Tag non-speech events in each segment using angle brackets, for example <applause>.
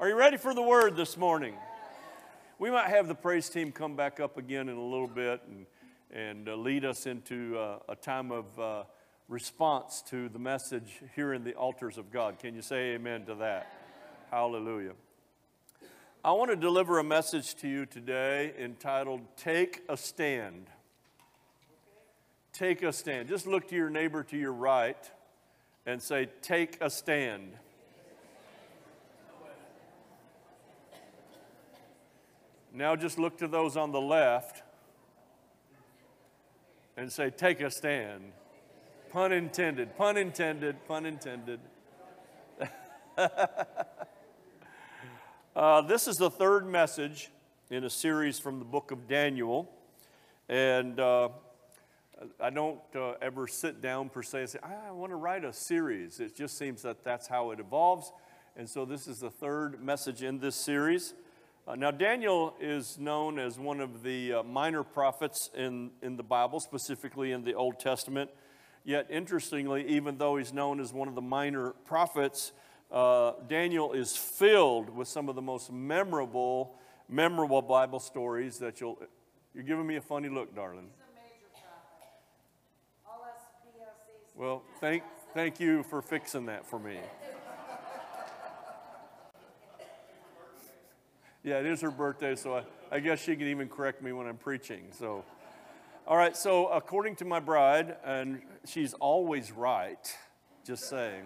Are you ready for the word this morning? We might have the praise team come back up again in a little bit and, and uh, lead us into uh, a time of uh, response to the message here in the altars of God. Can you say amen to that? Hallelujah. I want to deliver a message to you today entitled Take a Stand. Take a stand. Just look to your neighbor to your right and say, Take a stand. Now just look to those on the left and say, Take a stand. Pun intended, pun intended, pun intended. <laughs> uh, this is the third message in a series from the book of Daniel. And uh, I don't uh, ever sit down per se and say, I want to write a series. It just seems that that's how it evolves. And so this is the third message in this series. Uh, now, Daniel is known as one of the uh, minor prophets in, in the Bible, specifically in the Old Testament. Yet, interestingly, even though he's known as one of the minor prophets, uh, Daniel is filled with some of the most memorable, memorable Bible stories that you'll. You're giving me a funny look, darling. Well, thank, thank you for fixing that for me. Yeah, it is her birthday, so I, I guess she can even correct me when I'm preaching. So, all right, so according to my bride, and she's always right, just saying,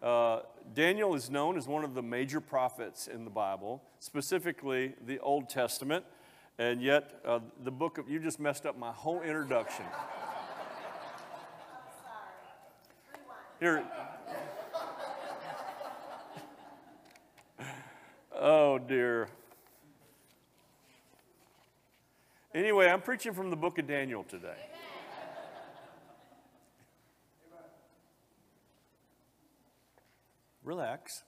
uh, Daniel is known as one of the major prophets in the Bible, specifically the Old Testament, and yet uh, the book of, you just messed up my whole introduction. <laughs> Here. Dear. Anyway, I'm preaching from the book of Daniel today. Relax.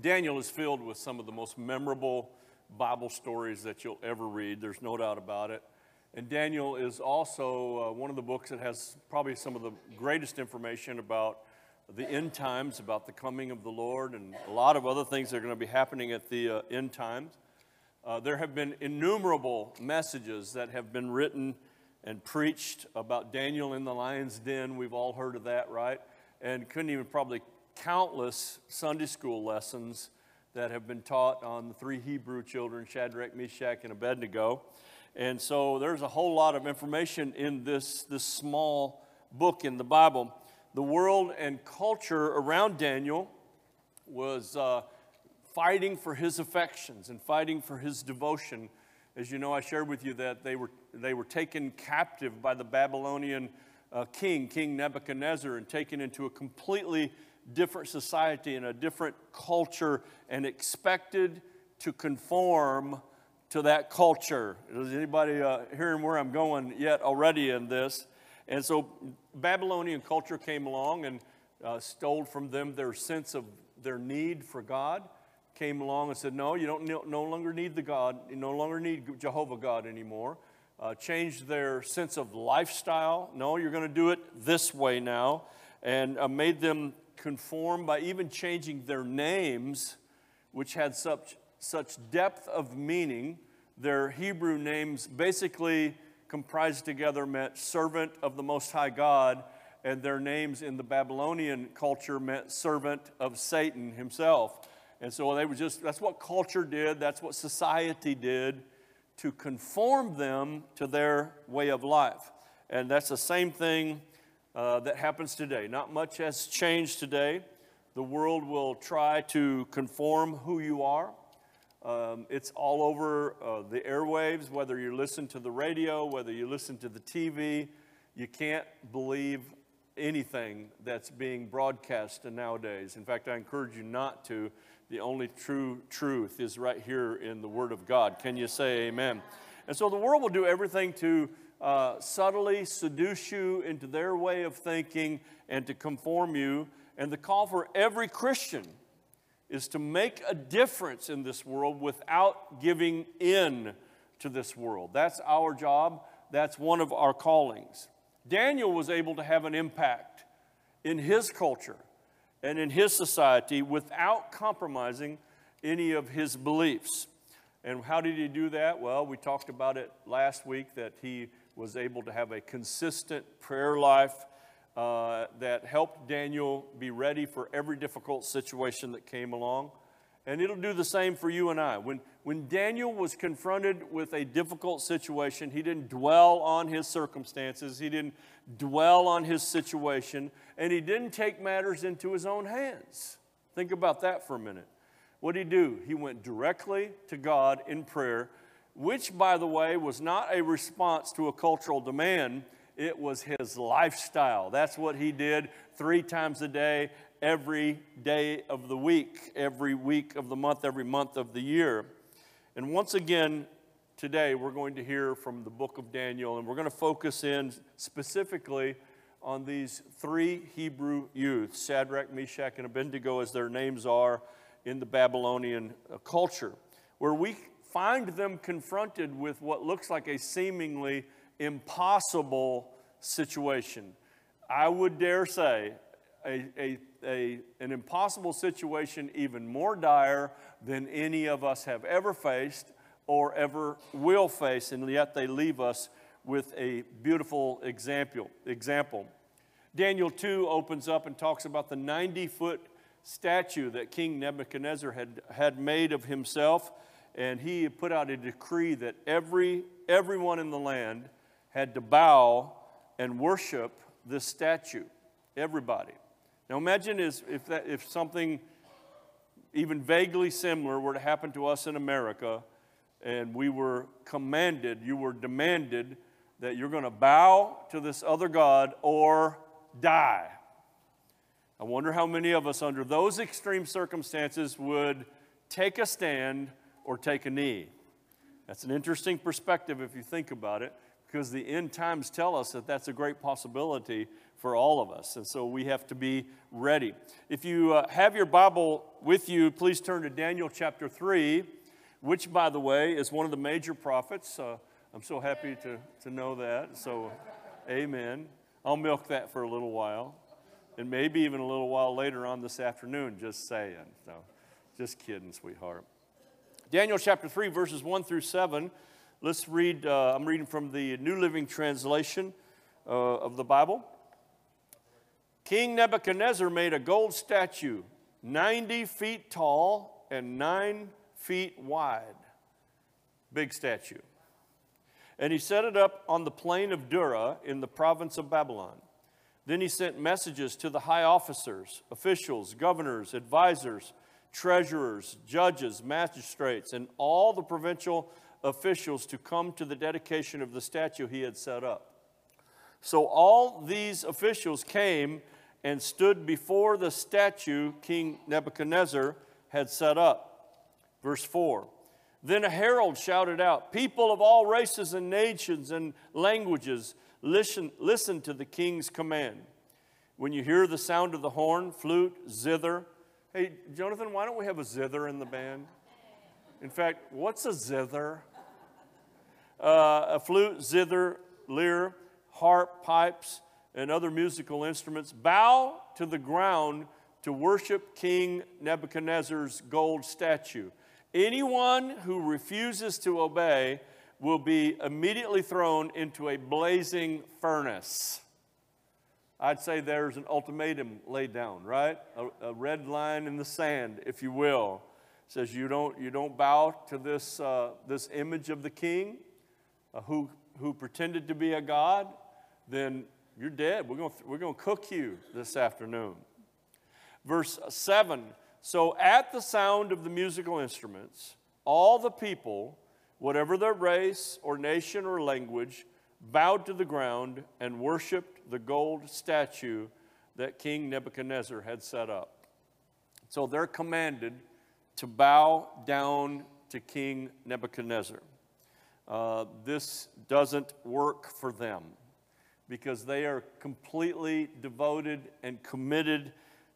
Daniel is filled with some of the most memorable Bible stories that you'll ever read. There's no doubt about it. And Daniel is also uh, one of the books that has probably some of the greatest information about the end times, about the coming of the Lord, and a lot of other things that are going to be happening at the uh, end times. Uh, there have been innumerable messages that have been written and preached about Daniel in the lion's den. We've all heard of that, right? And couldn't even probably countless Sunday school lessons that have been taught on the three Hebrew children, Shadrach, Meshach, and Abednego. And so there's a whole lot of information in this, this small book in the Bible. The world and culture around Daniel was uh, fighting for his affections and fighting for his devotion. As you know, I shared with you that they were, they were taken captive by the Babylonian uh, king, King Nebuchadnezzar, and taken into a completely different society and a different culture and expected to conform to that culture. Is anybody uh, hearing where I'm going yet already in this? And so Babylonian culture came along and uh, stole from them their sense of their need for God. Came along and said, No, you don't no, longer need the God, you no longer need Jehovah God anymore. Uh, changed their sense of lifestyle. No, you're going to do it this way now. And uh, made them conform by even changing their names, which had such such depth of meaning. Their Hebrew names basically comprised together meant servant of the Most High God, and their names in the Babylonian culture meant servant of Satan himself. And so they were just, that's what culture did, that's what society did to conform them to their way of life. And that's the same thing uh, that happens today. Not much has changed today. The world will try to conform who you are. Um, it's all over uh, the airwaves, whether you listen to the radio, whether you listen to the TV. You can't believe anything that's being broadcast nowadays. In fact, I encourage you not to. The only true truth is right here in the Word of God. Can you say amen? And so the world will do everything to uh, subtly seduce you into their way of thinking and to conform you. And the call for every Christian is to make a difference in this world without giving in to this world. That's our job, that's one of our callings. Daniel was able to have an impact in his culture and in his society without compromising any of his beliefs. And how did he do that? Well, we talked about it last week that he was able to have a consistent prayer life uh, that helped Daniel be ready for every difficult situation that came along. And it'll do the same for you and I. When, when Daniel was confronted with a difficult situation, he didn't dwell on his circumstances, he didn't dwell on his situation, and he didn't take matters into his own hands. Think about that for a minute. What did he do? He went directly to God in prayer, which, by the way, was not a response to a cultural demand. It was his lifestyle. That's what he did three times a day, every day of the week, every week of the month, every month of the year. And once again, today we're going to hear from the book of Daniel, and we're going to focus in specifically on these three Hebrew youths Shadrach, Meshach, and Abednego, as their names are in the Babylonian uh, culture, where we find them confronted with what looks like a seemingly impossible situation. I would dare say a, a, a, an impossible situation even more dire than any of us have ever faced or ever will face, and yet they leave us with a beautiful example. example. Daniel 2 opens up and talks about the 90 foot statue that King Nebuchadnezzar had, had made of himself, and he put out a decree that every, everyone in the land had to bow and worship this statue. Everybody. Now imagine if, that, if something even vaguely similar were to happen to us in America, and we were commanded, you were demanded that you're going to bow to this other God or die. I wonder how many of us, under those extreme circumstances, would take a stand or take a knee. That's an interesting perspective if you think about it, because the end times tell us that that's a great possibility for all of us. And so we have to be ready. If you uh, have your Bible with you, please turn to Daniel chapter 3, which, by the way, is one of the major prophets. Uh, I'm so happy to, to know that. So, amen. I'll milk that for a little while and maybe even a little while later on this afternoon, just saying. So, just kidding, sweetheart. Daniel chapter 3, verses 1 through 7. Let's read, uh, I'm reading from the New Living Translation uh, of the Bible. King Nebuchadnezzar made a gold statue 90 feet tall and 9 feet wide. Big statue. And he set it up on the plain of Dura in the province of Babylon. Then he sent messages to the high officers, officials, governors, advisors, treasurers, judges, magistrates, and all the provincial officials to come to the dedication of the statue he had set up. So all these officials came and stood before the statue King Nebuchadnezzar had set up. Verse 4 Then a herald shouted out, People of all races and nations and languages, listen, listen to the king's command. When you hear the sound of the horn, flute, zither, hey, Jonathan, why don't we have a zither in the band? In fact, what's a zither? Uh, a flute, zither, lyre, harp, pipes, and other musical instruments bow to the ground to worship King Nebuchadnezzar's gold statue. Anyone who refuses to obey will be immediately thrown into a blazing furnace. I'd say there's an ultimatum laid down, right? A, a red line in the sand, if you will. It says you don't, you don't bow to this, uh, this image of the king who, who pretended to be a god, then you're dead. We're going we're going to cook you this afternoon. Verse 7 So at the sound of the musical instruments, all the people whatever their race or nation or language, bowed to the ground and worshiped the gold statue that King Nebuchadnezzar had set up. So they're commanded to bow down to King Nebuchadnezzar. Uh, this doesn't work for them because they are completely devoted and committed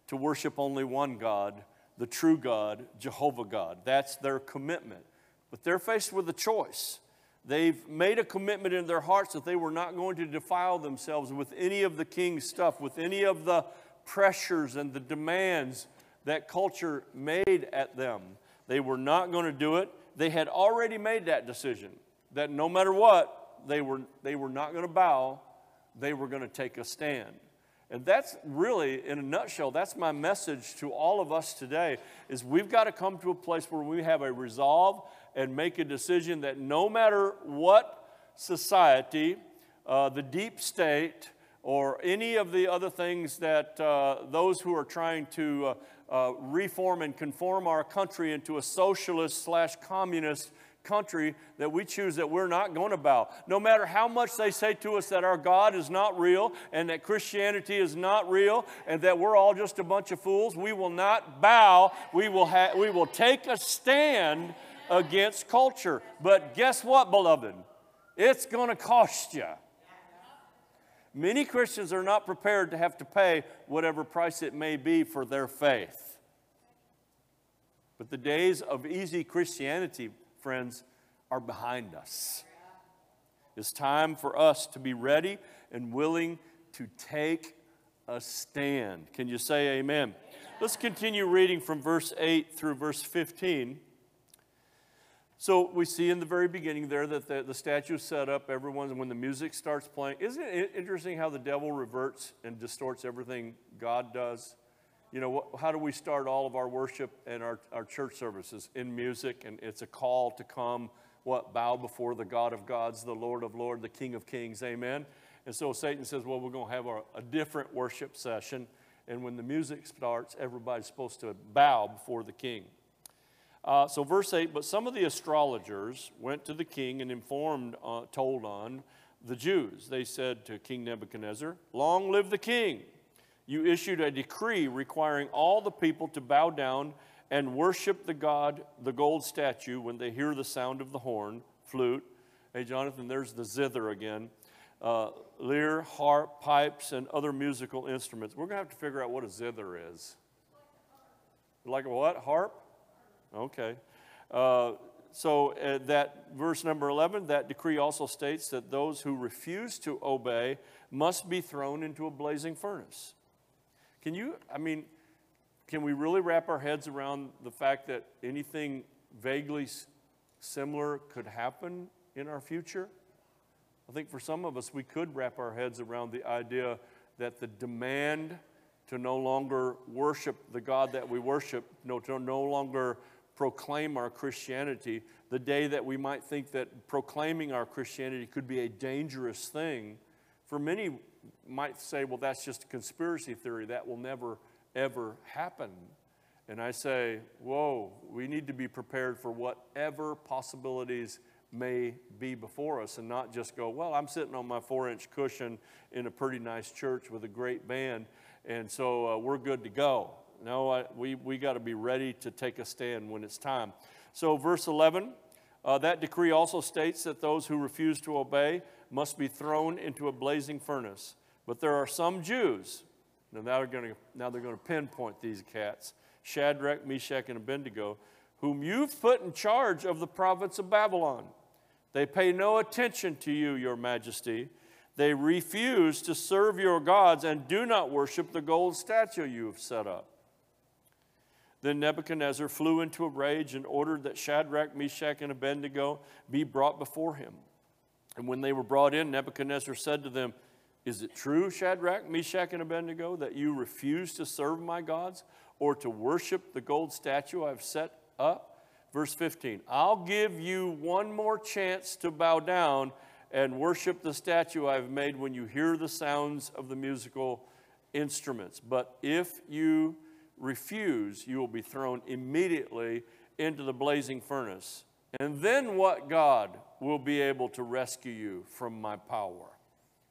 to worship only one God, the true God, Jehovah God. That's their commitment. But they're faced with a choice. They've made a commitment in their hearts that they were not going to defile themselves with any of the king's stuff, with any of the pressures and the demands that culture made at them. They were not going to do it. They had already made that decision that no matter what, they were, they were not going to bow, they were going to take a stand. And that's really, in a nutshell, that's my message to all of us today, is we've got to come to a place where we have a resolve and make a decision that no matter what society, uh, the deep state, or any of the other things that uh, those who are trying to uh, uh, reform and conform our country into a socialist slash communist country that we choose that we're not going to bow. No matter how much they say to us that our God is not real and that Christianity is not real and that we're all just a bunch of fools, we will not bow. We will, ha- we will take a stand against culture. But guess what, beloved? It's going to cost you. Many Christians are not prepared to have to pay whatever price it may be for their faith. But the days of easy Christianity, friends, are behind us. It's time for us to be ready and willing to take a stand. Can you say amen? Let's continue reading from verse 8 through verse 15. So we see in the very beginning there that the, the statue is set up, everyone, when the music starts playing. Isn't it interesting how the devil reverts and distorts everything God does? You know, how do we start all of our worship and our, our church services? In music, and it's a call to come, what, bow before the God of gods, the Lord of lords, the King of kings, amen? And so Satan says, well, we're going to have a, a different worship session. And when the music starts, everybody's supposed to bow before the king. Uh, so, verse 8 But some of the astrologers went to the king and informed, uh, told on the Jews. They said to King Nebuchadnezzar, Long live the king! You issued a decree requiring all the people to bow down and worship the God, the gold statue, when they hear the sound of the horn, flute. Hey, Jonathan, there's the zither again. Uh, lyre, harp, pipes, and other musical instruments. We're going to have to figure out what a zither is. Like a what? Harp? Okay. Uh, so uh, that verse number 11, that decree also states that those who refuse to obey must be thrown into a blazing furnace. Can you, I mean, can we really wrap our heads around the fact that anything vaguely similar could happen in our future? I think for some of us, we could wrap our heads around the idea that the demand to no longer worship the God that we worship, no, to no longer proclaim our Christianity, the day that we might think that proclaiming our Christianity could be a dangerous thing, for many might say, well, that's just a conspiracy theory. That will never, ever happen. And I say, whoa, we need to be prepared for whatever possibilities may be before us and not just go, well, I'm sitting on my four inch cushion in a pretty nice church with a great band, and so uh, we're good to go. No, I, we, we got to be ready to take a stand when it's time. So, verse 11, uh, that decree also states that those who refuse to obey must be thrown into a blazing furnace. But there are some Jews, now they're going to, now they're going to pinpoint these cats Shadrach, Meshach, and Abednego, whom you've put in charge of the province of Babylon. They pay no attention to you, your majesty. They refuse to serve your gods and do not worship the gold statue you have set up. Then Nebuchadnezzar flew into a rage and ordered that Shadrach, Meshach, and Abednego be brought before him. And when they were brought in, Nebuchadnezzar said to them, Is it true, Shadrach, Meshach, and Abednego, that you refuse to serve my gods or to worship the gold statue I've set up? Verse 15 I'll give you one more chance to bow down and worship the statue I've made when you hear the sounds of the musical instruments. But if you refuse, you will be thrown immediately into the blazing furnace. And then what God will be able to rescue you from my power?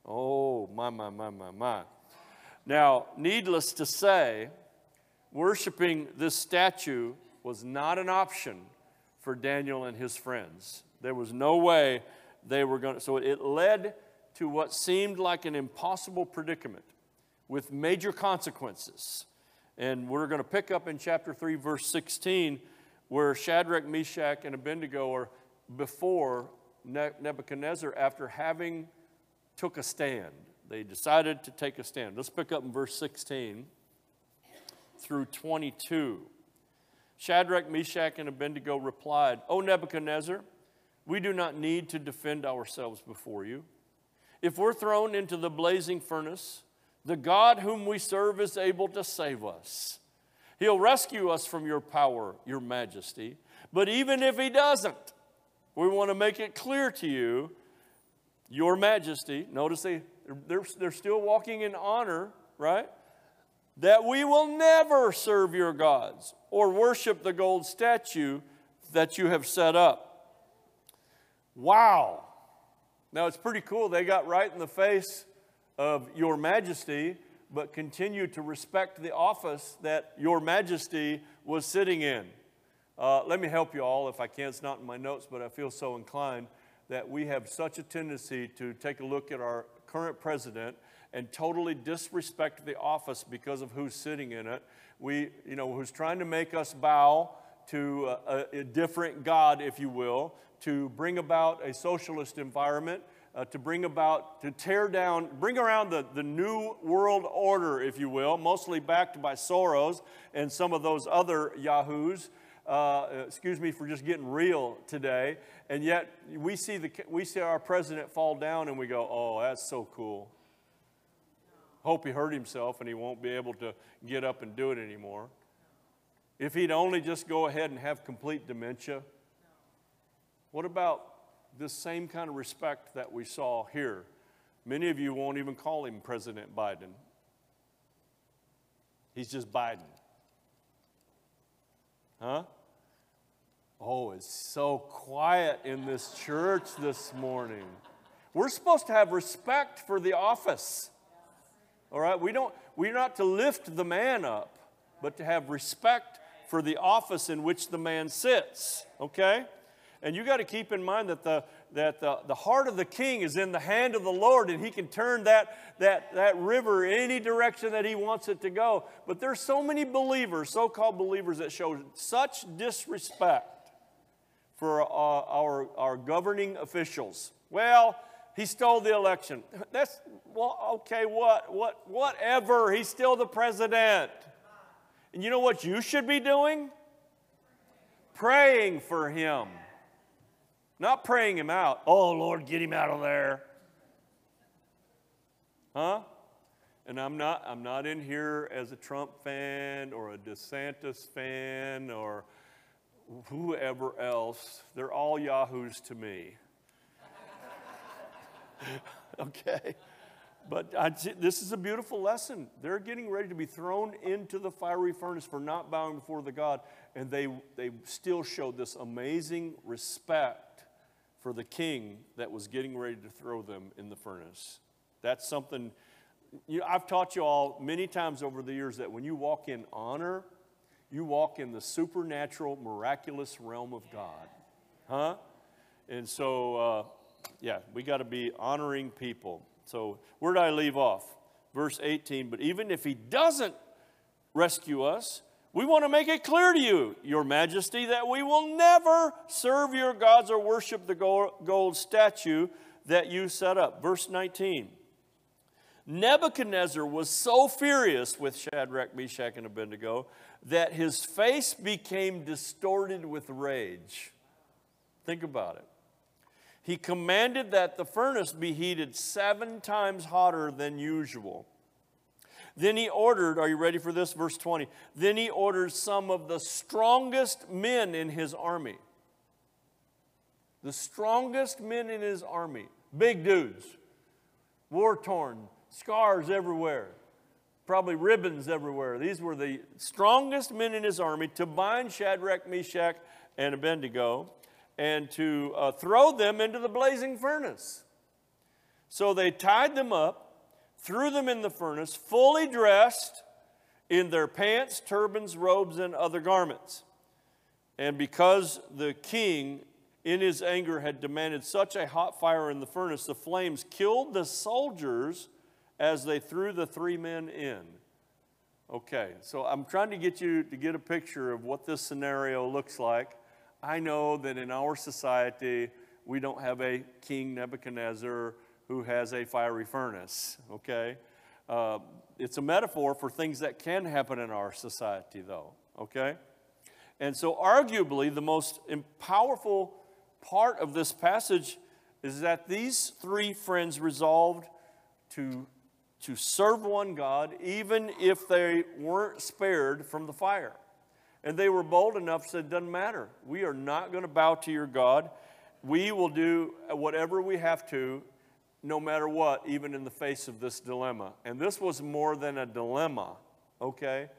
Oh, my, my, my, my, my. Now, needless to say, worshiping this statue was not an option for Daniel and his friends. There was no way they were going to. So it led to what seemed like an impossible predicament with major consequences. And we're going to pick up in chapter 3, verse 16, where Shadrach, Meshach, and Abednego are before Nebuchadnezzar after having took a stand. They decided to take a stand. Let's pick up in verse 16. through 22. Shadrach, Meshach, and Abednego replied, O Nebuchadnezzar, we do not need to defend ourselves before you. If we're thrown into the blazing furnace, the God whom we serve is able to save us. He'll rescue us from your power, your majesty. But even if he doesn't, we want to make it clear to you, your majesty, notice they, they're, they're still walking in honor, right? That we will never serve your gods or worship the gold statue that you have set up. Wow. Now it's pretty cool. They got right in the face of your majesty, but continue to respect the office that your majesty was sitting in. Uh, let me help you all if I can. It's not in my notes, but I feel so inclined that we have such a tendency to take a look at our current president and totally disrespect the office because of who's sitting in it. We, you know, who's trying to make us bow to a, a different God, if you will, to bring about a socialist environment, uh, to bring about, to tear down, bring around the, the new world order, if you will, mostly backed by Soros and some of those other yahoos. Uh, excuse me for just getting real today. And yet we see, the, we see our president fall down and we go, oh, that's so cool. Hope he hurt himself and he won't be able to get up and do it anymore. If he'd only just go ahead and have complete dementia. What about this same kind of respect that we saw here? Many of you won't even call him President Biden. He's just Biden. Huh? Oh, it's so quiet in this church this morning. We're supposed to have respect for the office. All right? We don't, we're not to lift the man up, but to have respect for the office in which the man sits. Okay? And you got to keep in mind that, the, that the, the heart of the king is in the hand of the Lord, and he can turn that, that, that river any direction that he wants it to go. But there's so many believers, so called believers, that show such disrespect for uh, our, our governing officials. Well, he stole the election. That's, well, okay, what, what, whatever. He's still the president. And you know what you should be doing? Praying for him. Not praying him out. Oh, Lord, get him out of there. Huh? And I'm not, I'm not in here as a Trump fan or a DeSantis fan or whoever else. They're all yahoos to me. <laughs> okay? But I, this is a beautiful lesson. They're getting ready to be thrown into the fiery furnace for not bowing before the God, and they, they still showed this amazing respect for the king that was getting ready to throw them in the furnace. That's something, you I've taught you all many times over the years that when you walk in honor, you walk in the supernatural, miraculous realm of God. Huh? And so, uh, yeah, we got to be honoring people. So, where did I leave off? Verse 18. But even if he doesn't rescue us, we want to make it clear to you, Your Majesty, that we will never serve your gods or worship the gold statue that you set up. Verse 19. Nebuchadnezzar was so furious with Shadrach, Meshach, and Abednego that his face became distorted with rage. Think about it he commanded that the furnace be heated seven times hotter than usual. Then he ordered, are you ready for this? Verse 20. Then he ordered some of the strongest men in his army. The strongest men in his army. Big dudes, war torn, scars everywhere, probably ribbons everywhere. These were the strongest men in his army to bind Shadrach, Meshach, and Abednego and to uh, throw them into the blazing furnace. So they tied them up, threw them in the furnace, fully dressed in their pants, turbans, robes, and other garments. And because the king, in his anger, had demanded such a hot fire in the furnace, the flames killed the soldiers as they threw the three men in. Okay, so I'm trying to get you to get a picture of what this scenario looks like. I know that in our society, we don't have a King Nebuchadnezzar who has a fiery furnace, okay? Uh, it's a metaphor for things that can happen in our society, though, okay? And so, arguably, the most powerful part of this passage is that these three friends resolved to, to serve one God, even if they weren't spared from the fire. And they were bold enough, said, Doesn't matter. We are not going to bow to your God. We will do whatever we have to, no matter what, even in the face of this dilemma. And this was more than a dilemma, okay?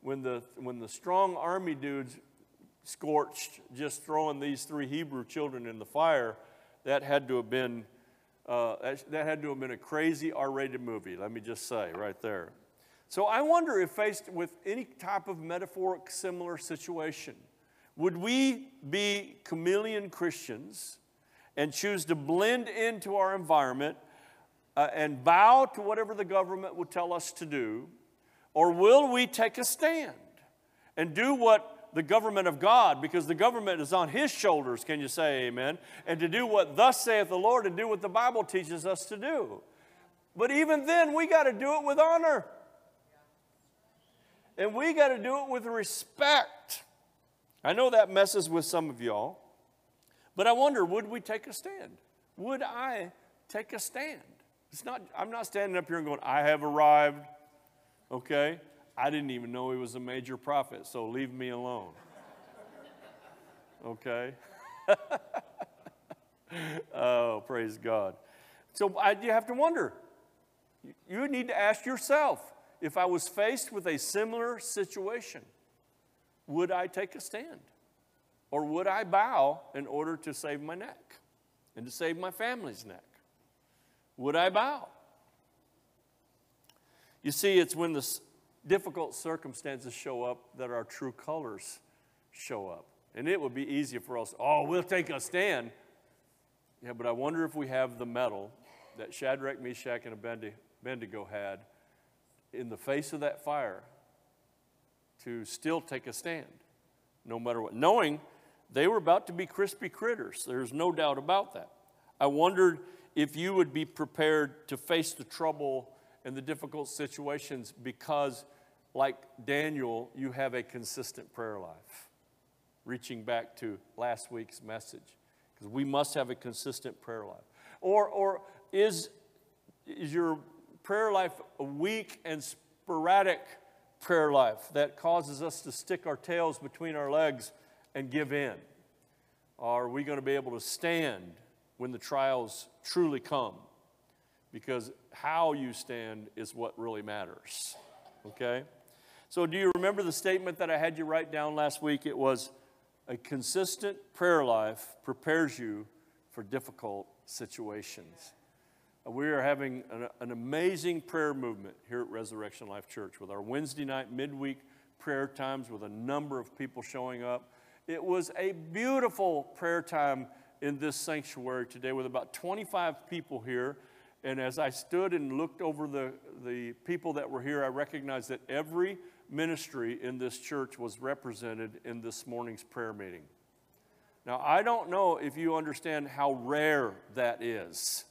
When the, when the strong army dudes scorched just throwing these three Hebrew children in the fire, that had to have been uh, that had to have been a crazy R-rated movie. Let me just say right there. So I wonder if faced with any type of metaphoric similar situation, would we be chameleon Christians and choose to blend into our environment uh, and bow to whatever the government would tell us to do? Or will we take a stand and do what the government of God, because the government is on His shoulders, can you say amen? And to do what thus saith the Lord and do what the Bible teaches us to do. But even then, we got to do it with honor. And we got to do it with respect. I know that messes with some of y'all, but I wonder would we take a stand? Would I take a stand? It's not, I'm not standing up here and going, I have arrived, okay? I didn't even know he was a major prophet, so leave me alone. Okay? <laughs> oh, praise God. So I, you have to wonder. You need to ask yourself if I was faced with a similar situation, would I take a stand? Or would I bow in order to save my neck and to save my family's neck? Would I bow? You see, it's when the difficult circumstances show up that our true colors show up. And it would be easier for us, oh, we'll take a stand. Yeah, but I wonder if we have the mettle that Shadrach, Meshach, and Abednego had in the face of that fire to still take a stand, no matter what, knowing they were about to be crispy critters. There's no doubt about that. I wondered if you would be prepared to face the trouble and the difficult situations because, like Daniel, you have a consistent prayer life. Reaching back to last week's message, because we must have a consistent prayer life. Or, or is, is your prayer life a weak and sporadic prayer life that causes us to stick our tails between our legs and give in? Are we going to be able to stand when the trials truly come? Because how you stand is what really matters. Okay? So, do you remember the statement that I had you write down last week? It was a consistent prayer life prepares you for difficult situations. Uh, we are having an, an, amazing prayer movement here at Resurrection Life Church with our Wednesday night midweek prayer times with a number of people showing up. It was a beautiful prayer time in this sanctuary today with about 25 people here. And as I stood and looked over the, the people that were here, I recognized that every ministry in this church was represented in this morning's prayer meeting. Now, I don't know if you understand how rare that is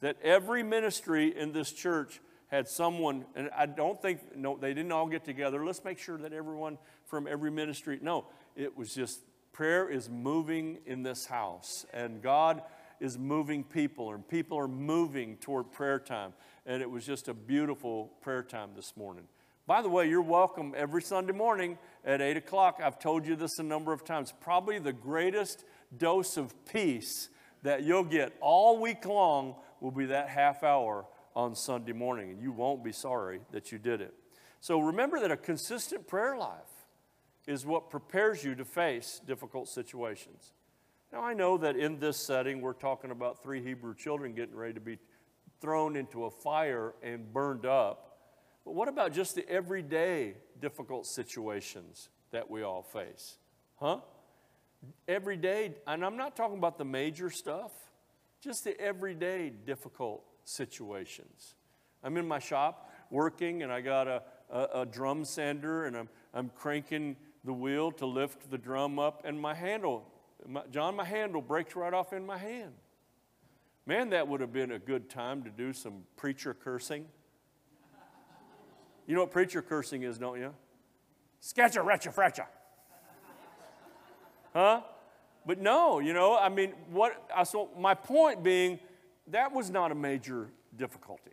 that every ministry in this church had someone, and I don't think, no, they didn't all get together. Let's make sure that everyone from every ministry, no, it was just prayer is moving in this house, and God is moving people, and people are moving toward prayer time. And it was just a beautiful prayer time this morning. By the way, you're welcome every Sunday morning at 8 o'clock. I've told you this a number of times. Probably the greatest dose of peace that you'll get all week long will be that half hour on Sunday morning, and you won't be sorry that you did it. So remember that a consistent prayer life is what prepares you to face difficult situations. Now, I know that in this setting, we're talking about three Hebrew children getting ready to be thrown into a fire and burned up. But what about just the everyday difficult situations that we all face? Huh? Every day, and I'm not talking about the major stuff just the everyday difficult situations. I'm in my shop working, and I got a, a, a drum sander, and I'm, I'm cranking the wheel to lift the drum up, and my handle, my, John, my handle breaks right off in my hand. Man, that would have been a good time to do some preacher cursing. You know what preacher cursing is, don't you? Sketcha, retcha, fretcha. Huh? But no, you know, I mean, what, I so my point being, that was not a major difficulty.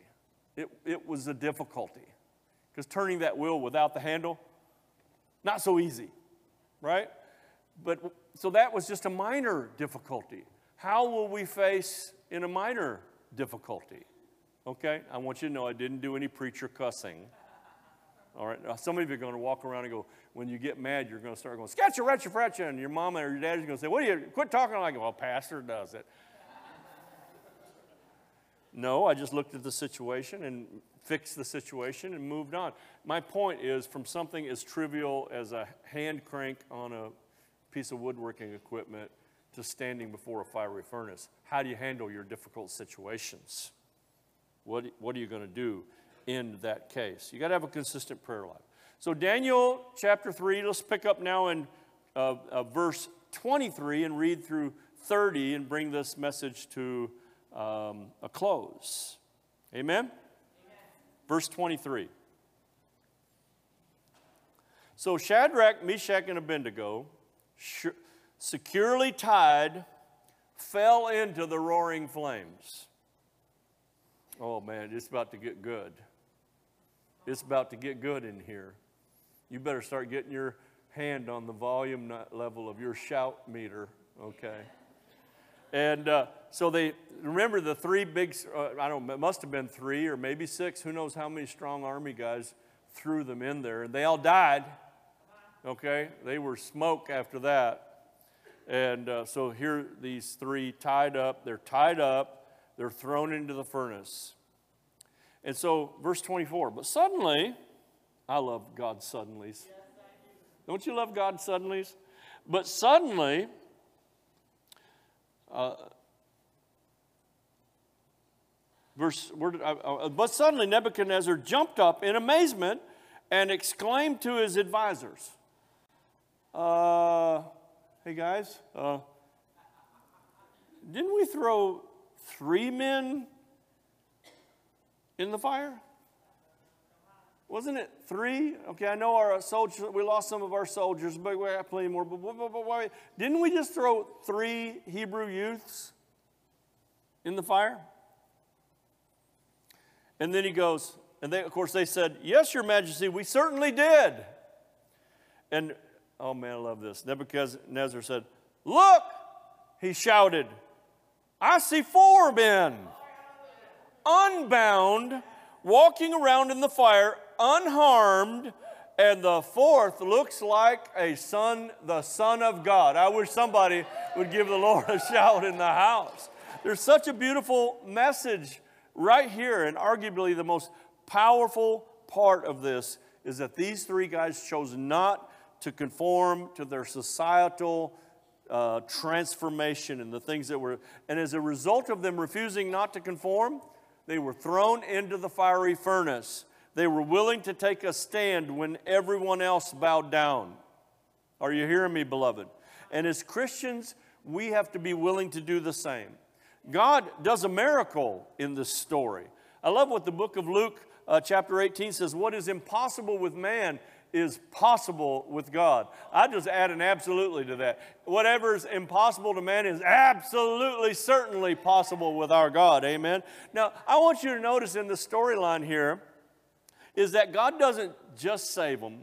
It, it was a difficulty. Because turning that wheel without the handle, not so easy, right? But so that was just a minor difficulty. How will we face in a minor difficulty? Okay, I want you to know I didn't do any preacher cussing. All right, now, some of you are going to walk around and go, when you get mad, you're going to start going, sketcha, retcha, fretcha, and your mama or your dad is going to say, what are you, quit talking like, well, pastor does it. no, I just looked at the situation and fixed the situation and moved on. My point is from something as trivial as a hand crank on a piece of woodworking equipment to standing before a fiery furnace. How do you handle your difficult situations? What, what are you going to do in that case? You got to have a consistent prayer life. So, Daniel chapter 3, let's pick up now in uh, uh, verse 23 and read through 30 and bring this message to um, a close. Amen? Amen? Verse 23. So, Shadrach, Meshach, and Abednego securely tied, fell into the roaring flames. Oh man, it's about to get good. It's about to get good in here. You better start getting your hand on the volume level of your shout meter, okay? And uh, so they remember the three big, uh, I don't know, it must have been three or maybe six, who knows how many strong army guys threw them in there. And they all died okay? They were smoke after that. And uh, so here, these three tied up, they're tied up, they're thrown into the furnace. And so, verse 24, but suddenly, I love God's suddenlies. Don't you love God's suddenlies? But suddenly, uh, verse, where did I, uh, but suddenly Nebuchadnezzar jumped up in amazement and exclaimed to his advisors, uh, hey guys, uh, didn't we throw three men in the fire? Wasn't it three? Okay, I know our soldiers, we lost some of our soldiers, but we have plenty more. But, but, but, but didn't we just throw three Hebrew youths in the fire? And then he goes, and they, of course, they said, Yes, Your Majesty, we certainly did. And Oh man, I love this. Nebuchadnezzar said, Look, he shouted, I see four men unbound, walking around in the fire, unharmed, and the fourth looks like a son, the Son of God. I wish somebody would give the Lord a shout in the house. There's such a beautiful message right here, and arguably the most powerful part of this is that these three guys chose not to conform to their societal uh, transformation and the things that were. And as a result of them refusing not to conform, they were thrown into the fiery furnace. They were willing to take a stand when everyone else bowed down. Are you hearing me, beloved? And as Christians, we have to be willing to do the same. God does a miracle in this story. I love what the book of Luke, uh, chapter 18, says What is impossible with man is possible with God. I just add an absolutely to that. Whatever is impossible to man is absolutely, certainly possible with our God. Amen. Now, I want you to notice in the storyline here is that God doesn't just save them,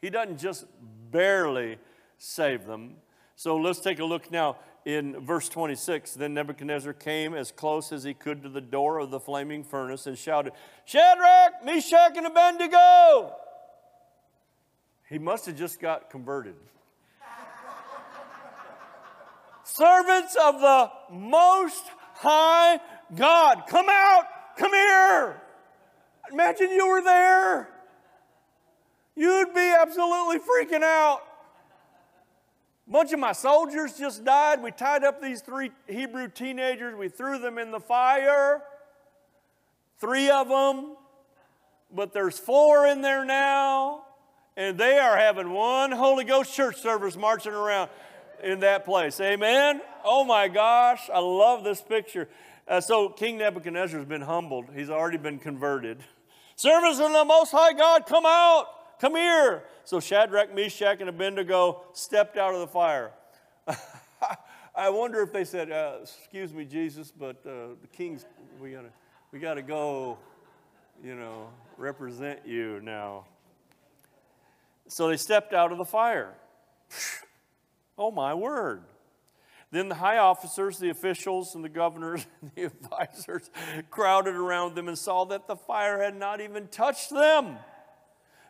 He doesn't just barely save them. So let's take a look now in verse 26. Then Nebuchadnezzar came as close as he could to the door of the flaming furnace and shouted, Shadrach, Meshach, and Abednego! He must have just got converted. Servants of the Most High God, come out, come here. Imagine you were there. You'd be absolutely freaking out. A bunch of my soldiers just died. We tied up these three Hebrew teenagers, we threw them in the fire. Three of them, but there's four in there now and they are having one Holy Ghost church service marching around in that place. Amen? Oh my gosh, I love this picture. Uh, so King Nebuchadnezzar has been humbled. He's already been converted. Servants of the Most High God, come out, come here. So Shadrach, Meshach, and Abednego stepped out of the fire. <laughs> I wonder if they said, uh, "Excuse me, Jesus, but uh, the king's we gotta we gotta go, you know, represent you now." So they stepped out of the fire. <sighs> oh my word! Then the high officers, the officials, and the governors and <laughs> the advisors crowded around them and saw that the fire had not even touched them.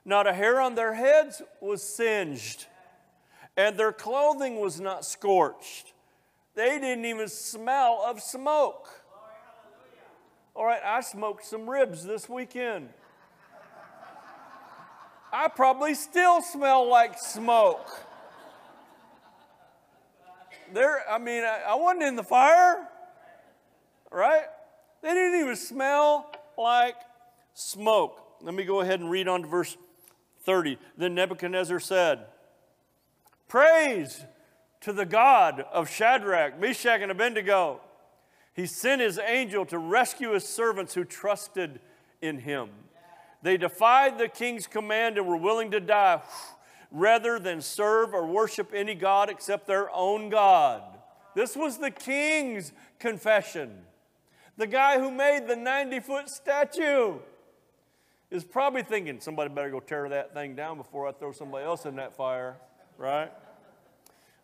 Not a hair on their heads was singed, and their clothing was not scorched. They didn't even smell of smoke. All right, I smoked some ribs this weekend. I probably still smell like smoke. There, I mean, I, I wasn't in the fire, right? They didn't even smell like smoke. Let me go ahead and read on to verse 30. Then Nebuchadnezzar said, Praise to the God of Shadrach, Meshach, and Abednego. He sent his angel to rescue his servants who trusted in him. They defied the king's command and were willing to die rather than serve or worship any God except their own God. This was the king's confession. The guy who made the 90 foot statue is probably thinking, somebody better go tear that thing down before I throw somebody else in that fire, right?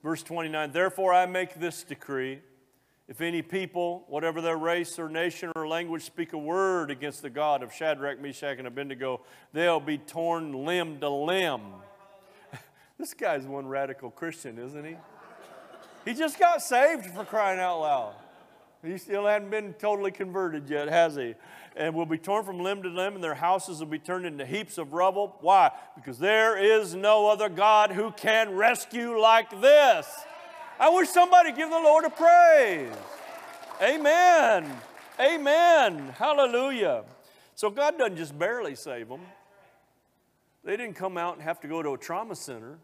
Verse 29 Therefore I make this decree. If any people, whatever their race or nation or language, speak a word against the God of Shadrach, Meshach, and Abednego, they'll be torn limb to limb. <laughs> this guy's one radical Christian, isn't he? He just got saved for crying out loud. He still hadn't been totally converted yet, has he? and will be torn from limb to limb, and their houses will be turned into heaps of rubble. Why? Because there is no other God who can rescue like this. I wish somebody give the Lord a praise. Amen. Amen. Hallelujah. So God doesn't just barely save them. They didn't come out and have to go to a trauma center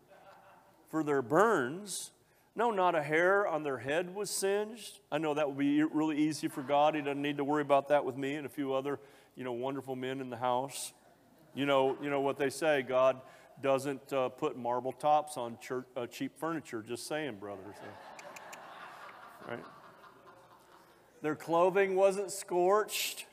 for their burns. No, not a hair on their head was singed. I know that would be really easy for God. He doesn't need to worry about that with me and a few other, you know, wonderful men in the house. You know, you know what they say, God doesn't uh, put marble tops on church, uh, cheap furniture. Just saying, brothers. right? Their clothing wasn't scorched.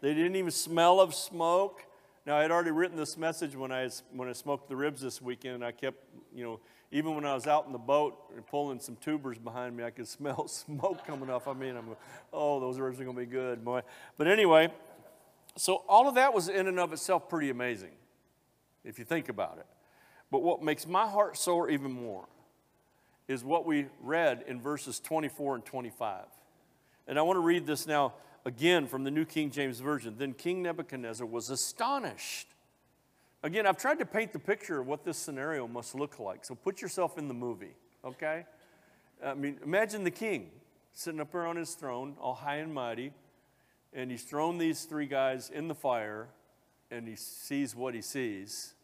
They didn't even smell of smoke. Now, I had already written this message when I, when I smoked the ribs this weekend. I kept, you know, even when I was out in the boat and pulling some tubers behind me, I could <laughs> smell smoke coming off. I mean, I'm, oh, those ribs are going to be good, boy. But anyway, so all of that was in and of itself pretty amazing, if you think about it. But what makes my heart soar even more is what we read in verses 24 and 25. And I want to read this now again from the New King James Version. Then King Nebuchadnezzar was astonished Again, I've tried to paint the picture of what this scenario must look like. So put yourself in the movie, okay? I mean, imagine the king sitting up there on his throne, all high and mighty, and he's thrown these three guys in the fire, and he sees what he sees.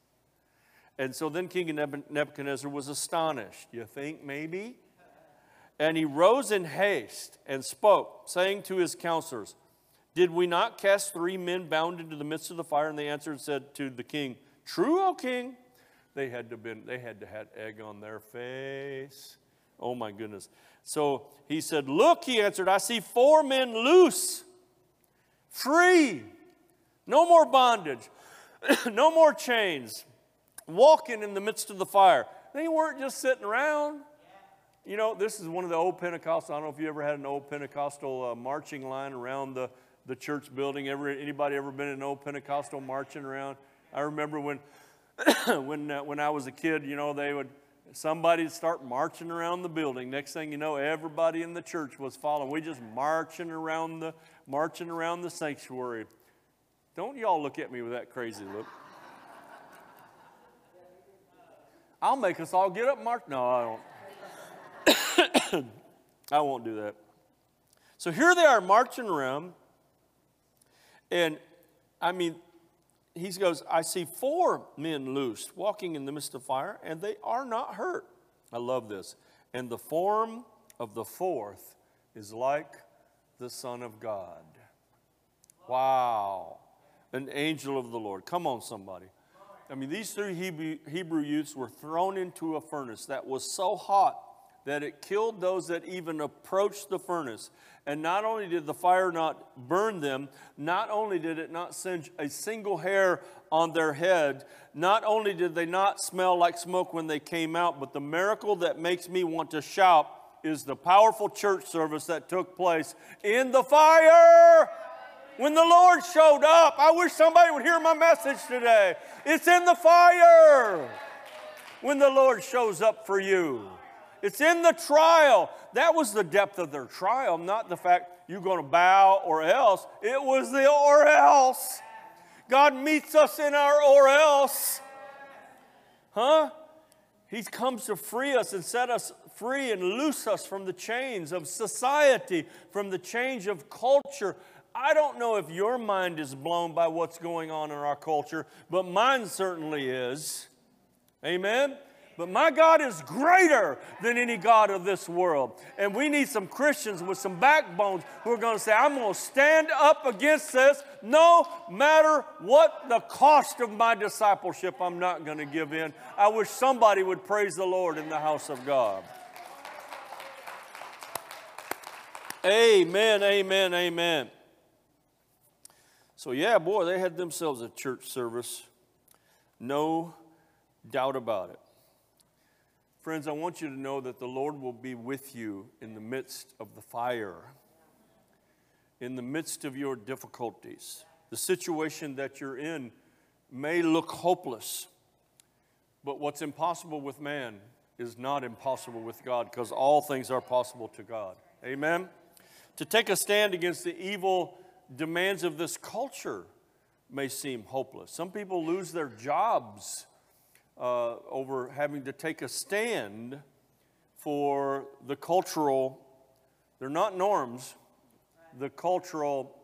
And so then King Nebuchadnezzar was astonished. You think maybe? And he rose in haste and spoke, saying to his counselors, Did we not cast three men bound into the midst of the fire? And they answered and said to the king, True, O king. They had to been, they had to have egg on their face. Oh my goodness. So he said, Look, he answered, I see four men loose, free, no more bondage, <coughs> no more chains, walking in the midst of the fire. They weren't just sitting around. You know, this is one of the old Pentecostal. I don't know if you ever had an old Pentecostal uh, marching line around the, the church building. Ever, anybody ever been in an old Pentecostal marching around? I remember when, <coughs> when, uh, when I was a kid, you know, they would, somebody start marching around the building. Next thing you know, everybody in the church was following. We just marching around the, marching around the sanctuary. Don't y'all look at me with that crazy look. I'll make us all get up march. No, I don't. <coughs> I won't do that. So here they are marching around. And I mean, he goes, I see four men loose walking in the midst of fire, and they are not hurt. I love this. And the form of the fourth is like the Son of God. Wow. an angel of the Lord. Come on, somebody. I mean, these three Hebrew, Hebrew youths were thrown into a furnace that was so hot that it killed those that even approached the furnace. And not only did the fire not burn them, not only did it not singe a single hair on their head, not only did they not smell like smoke when they came out, but the miracle that makes me want to shout is the powerful church service that took place in the fire. When the Lord showed up, I wish somebody would hear my message today. It's in the fire when the Lord shows up for you. It's in the trial. That was the depth of their trial, not the fact you're going to bow or else. It was the or else. God meets us in our or else. Huh? He comes to free us and set us free and loose us from the chains of society, from the change of culture. I don't know if your mind is blown by what's going on in our culture, but mine certainly is. Amen? But my God is greater than any God of this world. And we need some Christians with some backbones who are going to say, I'm going to stand up against this no matter what the cost of my discipleship, I'm not going to give in. I wish somebody would praise the Lord in the house of God. Amen, amen, amen. So, yeah, boy, they had themselves a church service. No doubt about it. Friends, I want you to know that the Lord will be with you in the midst of the fire, in the midst of your difficulties. The situation that you're in may look hopeless, but what's impossible with man is not impossible with God because all things are possible to God. Amen? To take a stand against the evil demands of this culture may seem hopeless. Some people lose their jobs uh, over having to take a stand for the cultural, they're not norms, the cultural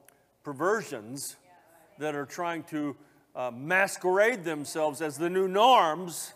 perversions that are trying to uh, masquerade themselves as the new norms.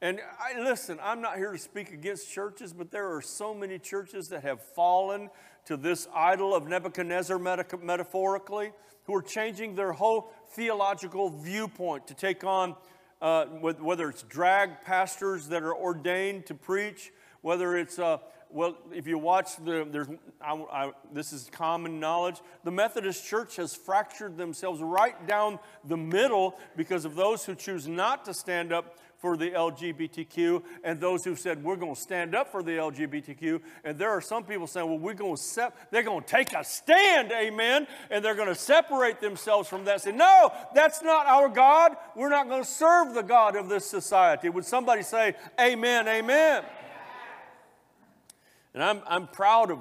And I listen, I'm not here to speak against churches, but there are so many churches that have fallen to this idol of Nebuchadnezzar metaphorically, who are changing their whole theological viewpoint to take on uh, whether it's drag pastors that are ordained to preach, whether it's, uh, well, if you watch the, there's, I, I, this is common knowledge, the Methodist Church has fractured themselves right down the middle because of those who choose not to stand up for the LGBTQ and those who said we're going to stand up for the LGBTQ. And there are some people saying, well, we're going to sep- they're going to take a stand, amen, and they're going to separate themselves from that. Say, no, that's not our God. We're not going to serve the God of this society. Would somebody say, amen, amen? And I'm, I'm proud of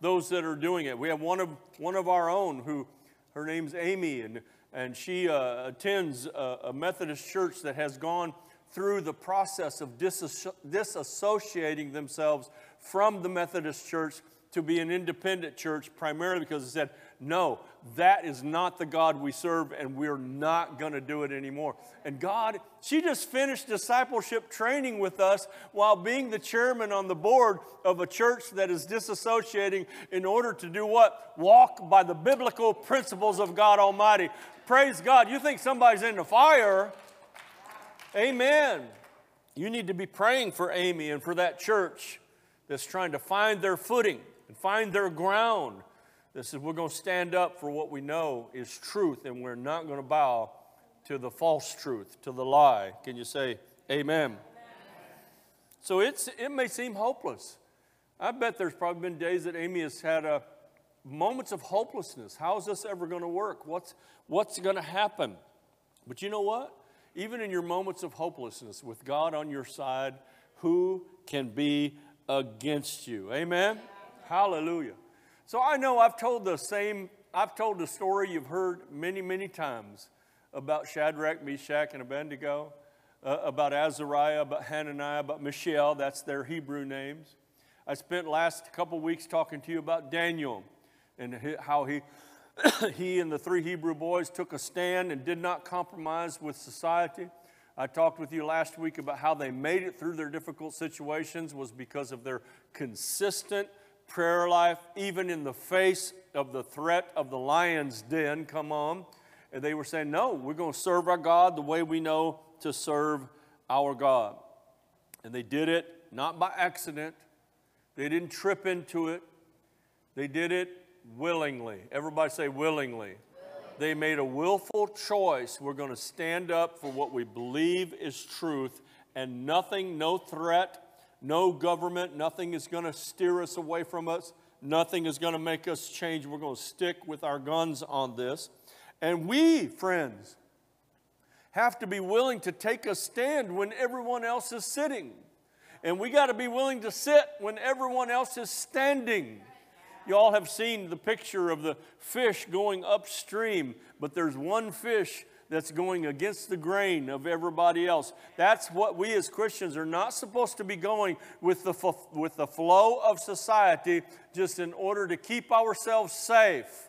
those that are doing it. We have one of, one of our own who, her name's Amy, and, and she uh, attends a, a Methodist church that has gone through the process of disassociating themselves from the Methodist Church to be an independent church, primarily because they said, no, that is not the God we serve, and we're not going to do it anymore. And God, she just finished discipleship training with us while being the chairman on the board of a church that is disassociating in order to do what? Walk by the biblical principles of God Almighty. Praise God. You think somebody's in the fire, Amen. You need to be praying for Amy and for that church that's trying to find their footing and find their ground. This is we're going to stand up for what we know is truth, and we're not going to bow to the false truth, to the lie. Can you say amen? amen? So it's it may seem hopeless. I bet there's probably been days that Amy has had a, uh, moments of hopelessness. How is this ever going to work? What's what's going to happen? But you know what? Even in your moments of hopelessness, with God on your side, who can be against you? Amen? Hallelujah. So I know I've told the same, I've told the story you've heard many, many times about Shadrach, Meshach, and Abednego, uh, about Azariah, about Hananiah, about Mishael, that's their Hebrew names. I spent last couple weeks talking to you about Daniel and how he <coughs> he and the three Hebrew boys took a stand and did not compromise with society. I talked with you last week about how they made it through their difficult situations was because of their consistent prayer life, even in the face of the threat of the lion's den. Come on. And they were saying, no, we're going to serve our God the way we know to serve our God. And they did it not by accident, they didn't trip into it, they did it willingly. Everybody say willingly. willingly. They made a willful choice. We're going to stand up for what we believe is truth, and nothing, no threat, no government, nothing is going to steer us away from us. Nothing is going to make us change. We're going to stick with our guns on this. And we, friends, have to be willing to take a stand when everyone else is sitting. And we got to be willing to sit when everyone else is standing. You all have seen the picture of the fish going upstream, but there's one fish that's going against the grain of everybody else. That's what we as Christians are not supposed to be going with the, with the flow of society just in order to keep ourselves safe.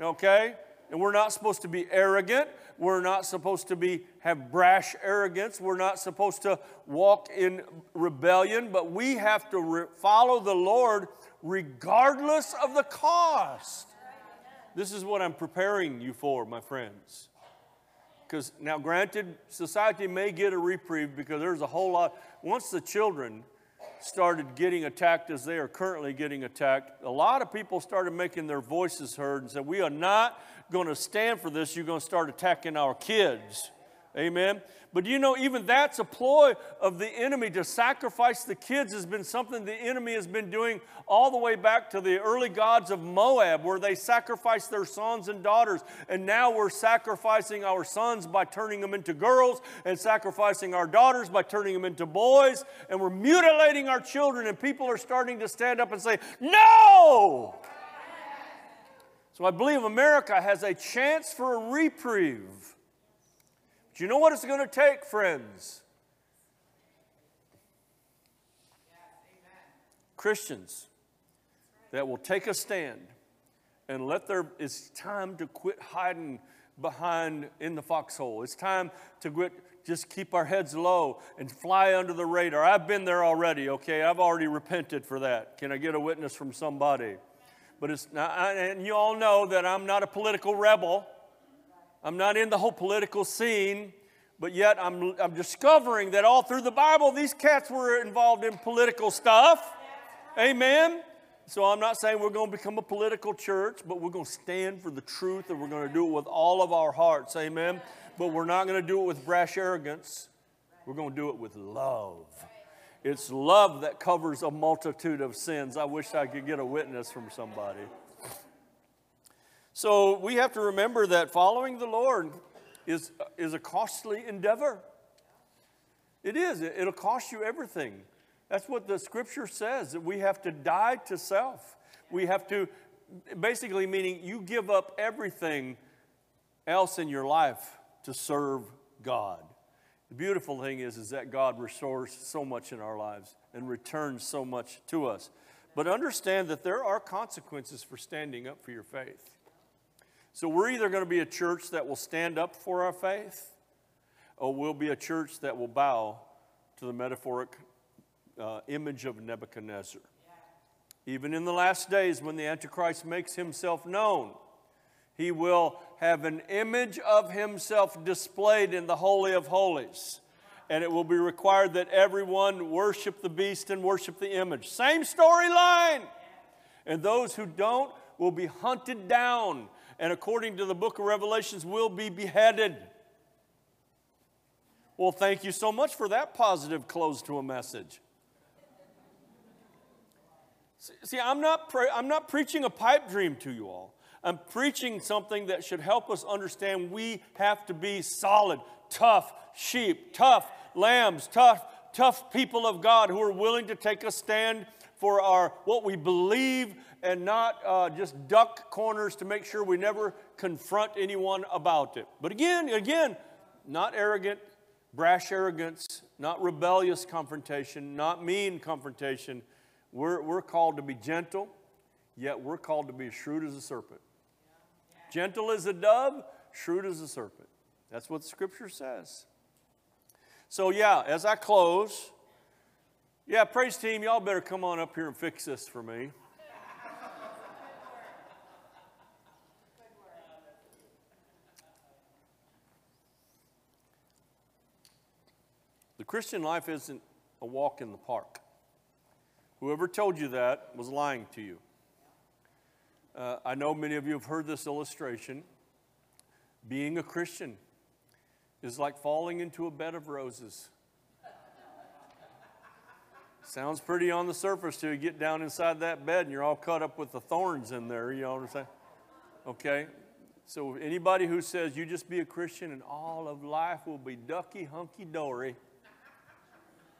Okay? And we're not supposed to be arrogant. We're not supposed to be have brash arrogance. We're not supposed to walk in rebellion, but we have to re- follow the Lord regardless of the cost. This is what I'm preparing you for, my friends. Because now, granted, society may get a reprieve because there's a whole lot. Once the children started getting attacked as they are currently getting attacked, a lot of people started making their voices heard and said, We are not going to stand for this, you're going to start attacking our kids. Amen. But you know, even that's a ploy of the enemy to sacrifice the kids has been something the enemy has been doing all the way back to the early gods of Moab, where they sacrificed their sons and daughters. And now we're sacrificing our sons by turning them into girls, and sacrificing our daughters by turning them into boys. And we're mutilating our children, and people are starting to stand up and say, No! So I believe America has a chance for a reprieve. But you know what it's going to take, friends? Christians that will take a stand and let their, it's time to quit hiding behind in the foxhole. It's time to quit, just keep our heads low and fly under the radar. I've been there already, okay? I've already repented for that. Can I get a witness from somebody? But it's and you all know that I'm not a political rebel. I'm not in the whole political scene, but yet I'm, I'm discovering that all through the Bible, these cats were involved in political stuff. Amen. So I'm not saying we're going to become a political church, but we're going to stand for the truth and we're going to do it with all of our hearts. Amen. But we're not going to do it with brash arrogance. We're going to do it with love. It's love that covers a multitude of sins. I wish I could get a witness from somebody. So we have to remember that following the Lord is, is a costly endeavor. It is, it'll cost you everything. That's what the scripture says that we have to die to self. We have to, basically, meaning you give up everything else in your life to serve God. The beautiful thing is, is that God restores so much in our lives and returns so much to us. But understand that there are consequences for standing up for your faith. So we're either going to be a church that will stand up for our faith, or we'll be a church that will bow to the metaphoric uh, image of Nebuchadnezzar. Even in the last days, when the Antichrist makes himself known, he will have an image of himself displayed in the Holy of Holies. And it will be required that everyone worship the beast and worship the image. Same storyline. And those who don't will be hunted down. And according to the book of Revelations, will be beheaded. Well, thank you so much for that positive close to a message. See, I'm not, pre- I'm not preaching a pipe dream to you all. I'm preaching something that should help us understand we have to be solid, tough sheep, tough lambs, tough, tough people of God who are willing to take a stand for our what we believe and not uh, just duck corners to make sure we never confront anyone about it. But again, again, not arrogant, brash arrogance, not rebellious confrontation, not mean confrontation. We're, we're called to be gentle, yet we're called to be shrewd as a serpent. Gentle as a dove, shrewd as a serpent. That's what the Scripture says. So, yeah, as I close, yeah, praise team, y'all better come on up here and fix this for me. Christian life isn't a walk in the park. Whoever told you that was lying to you. Uh, I know many of you have heard this illustration. Being a Christian is like falling into a bed of roses. Sounds pretty on the surface till you get down inside that bed and you're all cut up with the thorns in there, you know what I'm saying? Okay? So anybody who says you just be a Christian and all of life will be ducky hunky dory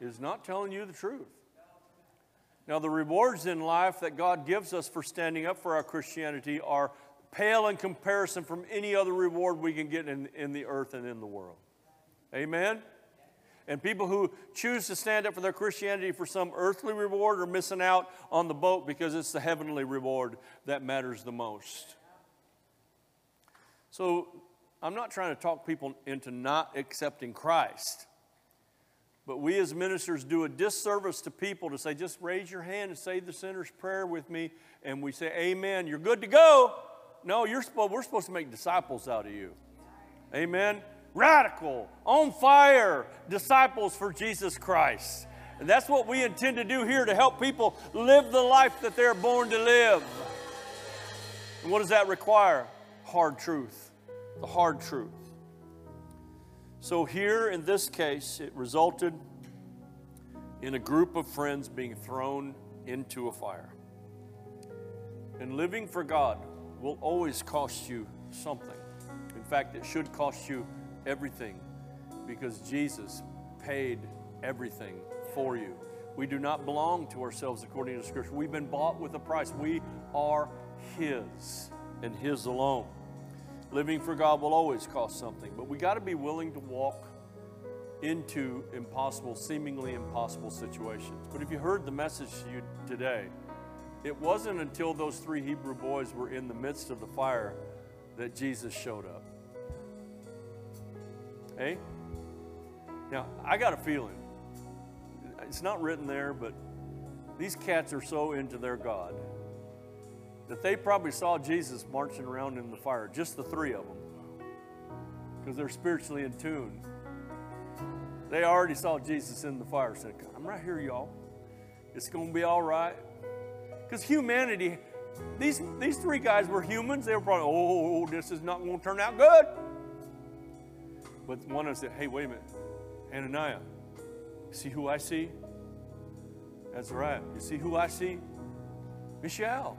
is not telling you the truth. Now, the rewards in life that God gives us for standing up for our Christianity are pale in comparison from any other reward we can get in, in the earth and in the world. Amen? And people who choose to stand up for their Christianity for some earthly reward are missing out on the boat because it's the heavenly reward that matters the most. So, I'm not trying to talk people into not accepting Christ. But we as ministers do a disservice to people to say, just raise your hand and say the sinner's prayer with me, and we say, Amen, you're good to go. No, you're supposed, we're supposed to make disciples out of you. Amen. Radical, on fire disciples for Jesus Christ. And that's what we intend to do here to help people live the life that they're born to live. And what does that require? Hard truth. The hard truth. So, here in this case, it resulted in a group of friends being thrown into a fire. And living for God will always cost you something. In fact, it should cost you everything because Jesus paid everything for you. We do not belong to ourselves according to Scripture. We've been bought with a price. We are His and His alone. Living for God will always cost something, but we got to be willing to walk into impossible, seemingly impossible situations. But if you heard the message to you today, it wasn't until those three Hebrew boys were in the midst of the fire that Jesus showed up. Hey? Now, I got a feeling. It's not written there, but these cats are so into their God that they probably saw Jesus marching around in the fire, just the three of them, because they're spiritually in tune. They already saw Jesus in the fire, said, I'm right here, y'all. It's going to be all right. Because humanity, these, these three guys were humans. They were probably, oh, this is not going to turn out good. But one of them said, hey, wait a minute. Hananiah, see who I see? That's right. You see who I see? Mishael.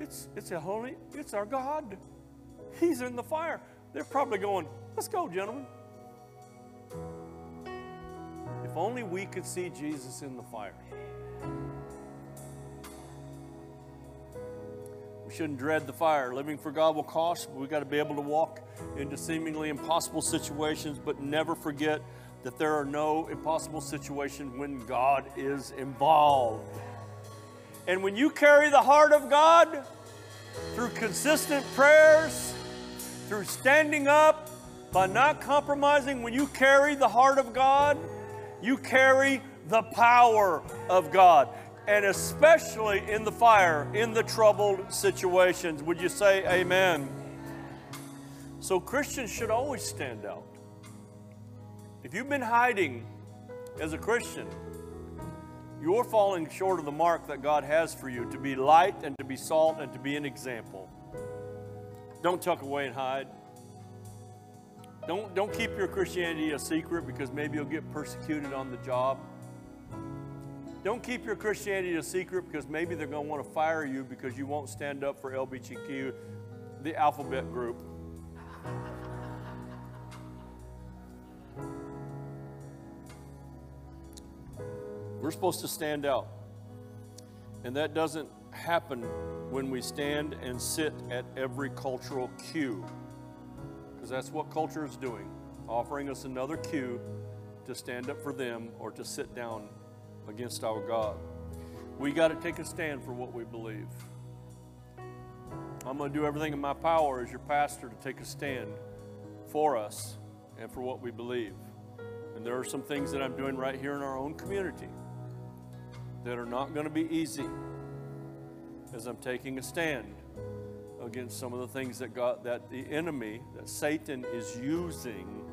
It's, it's a holy, it's our God. He's in the fire. They're probably going, let's go, gentlemen. If only we could see Jesus in the fire. We shouldn't dread the fire. Living for God will cost. We've got to be able to walk into seemingly impossible situations, but never forget that there are no impossible situations when God is involved. And when you carry the heart of God through consistent prayers, through standing up, by not compromising, when you carry the heart of God, you carry the power of God. And especially in the fire, in the troubled situations. Would you say amen? So Christians should always stand out. If you've been hiding as a Christian, you're falling short of the mark that God has for you to be light and to be salt and to be an example. Don't tuck away and hide. Don't, don't keep your Christianity a secret because maybe you'll get persecuted on the job. Don't keep your Christianity a secret because maybe they're going to want to fire you because you won't stand up for LBGQ, the alphabet group. We're supposed to stand out. And that doesn't happen when we stand and sit at every cultural cue. Because that's what culture is doing, offering us another cue to stand up for them or to sit down against our God. We got to take a stand for what we believe. I'm going to do everything in my power as your pastor to take a stand for us and for what we believe. And there are some things that I'm doing right here in our own community that are not going to be easy as I'm taking a stand against some of the things that God, that the enemy, that Satan is using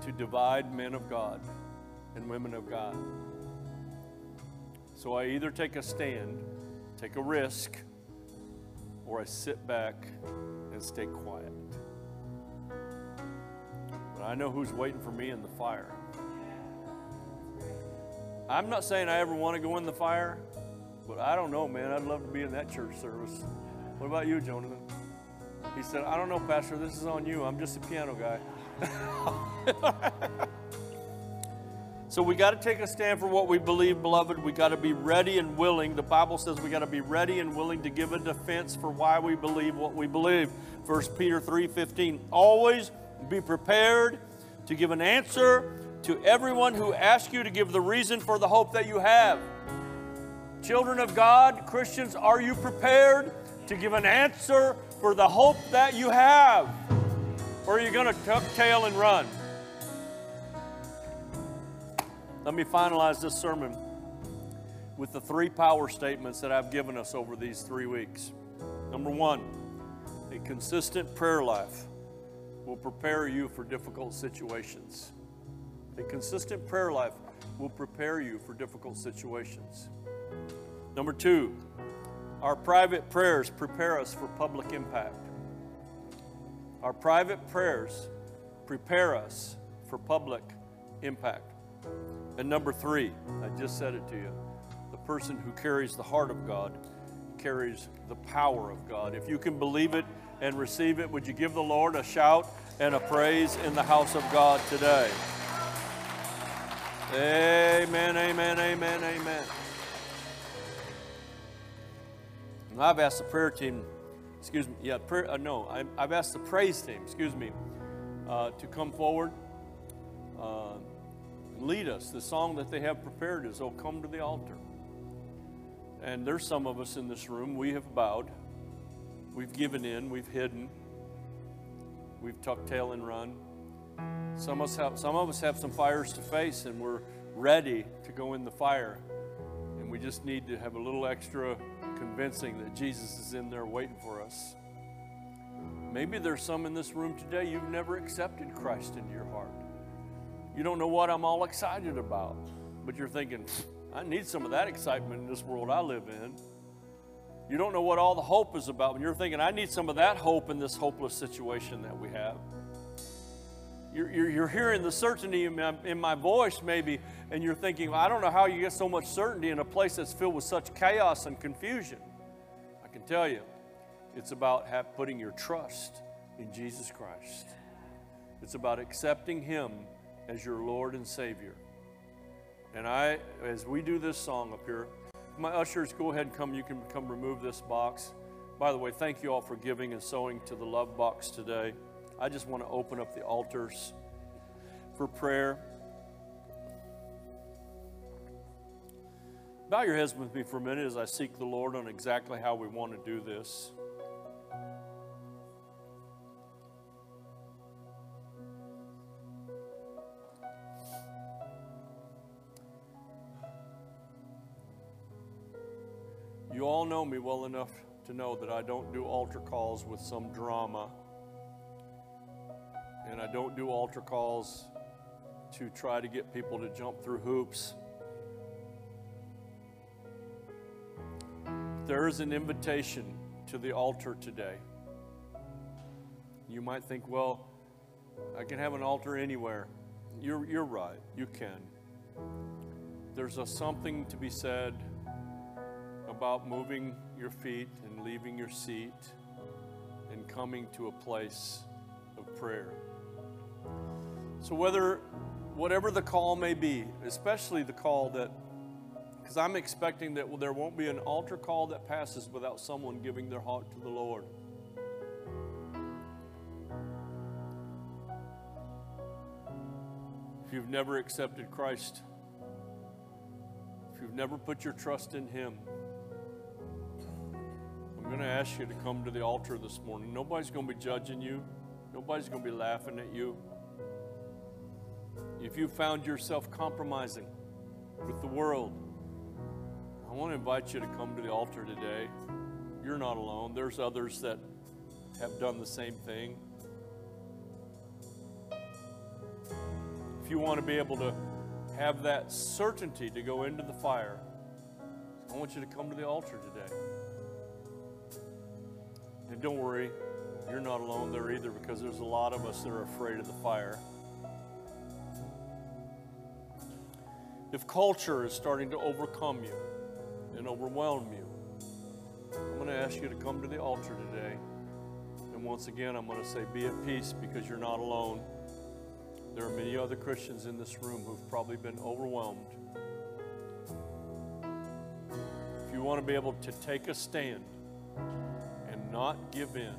to divide men of God and women of God. So I either take a stand, take a risk, or I sit back and stay quiet. But I know who's waiting for me in the fire. I'm not saying I ever want to go in the fire, but I don't know, man. I'd love to be in that church service. What about you, Jonathan? He said, I don't know, Pastor, this is on you. I'm just a piano guy. <laughs> so we got to take a stand for what we believe, beloved. We got to be ready and willing. The Bible says we got to be ready and willing to give a defense for why we believe what we believe. 1 Peter 3:15. Always be prepared to give an answer to everyone who asks you to give the reason for the hope that you have. Children of God, Christians, are you prepared to give an answer for the hope that you have? Or are you going to tuck tail and run? Let me finalize this sermon with the three power statements that I've given us over these three weeks. Number one, a consistent prayer life will prepare you for difficult situations. A consistent prayer life will prepare you for difficult situations. Number two, our private prayers prepare us for public impact. Our private prayers prepare us for public impact. And number three, I just said it to you the person who carries the heart of God carries the power of God. If you can believe it and receive it, would you give the Lord a shout and a praise in the house of God today? Amen, amen, amen, amen. And I've asked the prayer team, excuse me, yeah, prayer, uh, no, I, have asked the praise team, excuse me, uh, to come forward uh, lead us. The song that they have prepared is, Oh, Come to the Altar. And there's some of us in this room, we have bowed, we've given in, we've hidden, we've tucked tail and run. Some of, us have, some of us have some fires to face and we're ready to go in the fire. And we just need to have a little extra convincing that Jesus is in there waiting for us. Maybe there's some in this room today you've never accepted Christ into your heart. You don't know what I'm all excited about, but you're thinking, I need some of that excitement in this world I live in. You don't know what all the hope is about, and you're thinking, I need some of that hope in this hopeless situation that we have. You're, you're, you're hearing the certainty in my, in my voice, maybe, and you're thinking, well, I don't know how you get so much certainty in a place that's filled with such chaos and confusion. I can tell you, it's about have, putting your trust in Jesus Christ. It's about accepting Him as your Lord and Savior. And I, as we do this song up here, my ushers, go ahead and come. You can come remove this box. By the way, thank you all for giving and sowing to the love box today. I just want to open up the altars for prayer. Bow your heads with me for a minute as I seek the Lord on exactly how we want to do this. You all know me well enough to know that I don't do altar calls with some drama and I don't do altar calls to try to get people to jump through hoops. There is an invitation to the altar today. You might think, well, I can have an altar anywhere. You're, you're right, you can. There's a something to be said about moving your feet and leaving your seat and coming to a place of prayer. So, whether, whatever the call may be, especially the call that, because I'm expecting that well, there won't be an altar call that passes without someone giving their heart to the Lord. If you've never accepted Christ, if you've never put your trust in Him, I'm going to ask you to come to the altar this morning. Nobody's going to be judging you, nobody's going to be laughing at you. If you found yourself compromising with the world, I want to invite you to come to the altar today. You're not alone, there's others that have done the same thing. if you want to be able to have that certainty to go into the fire, I want you to come to the altar today. And don't worry, you're not alone there either because there's a lot of us that are afraid of the fire. If culture is starting to overcome you and overwhelm you, I'm going to ask you to come to the altar today. And once again, I'm going to say, be at peace because you're not alone. There are many other Christians in this room who've probably been overwhelmed. If you want to be able to take a stand and not give in,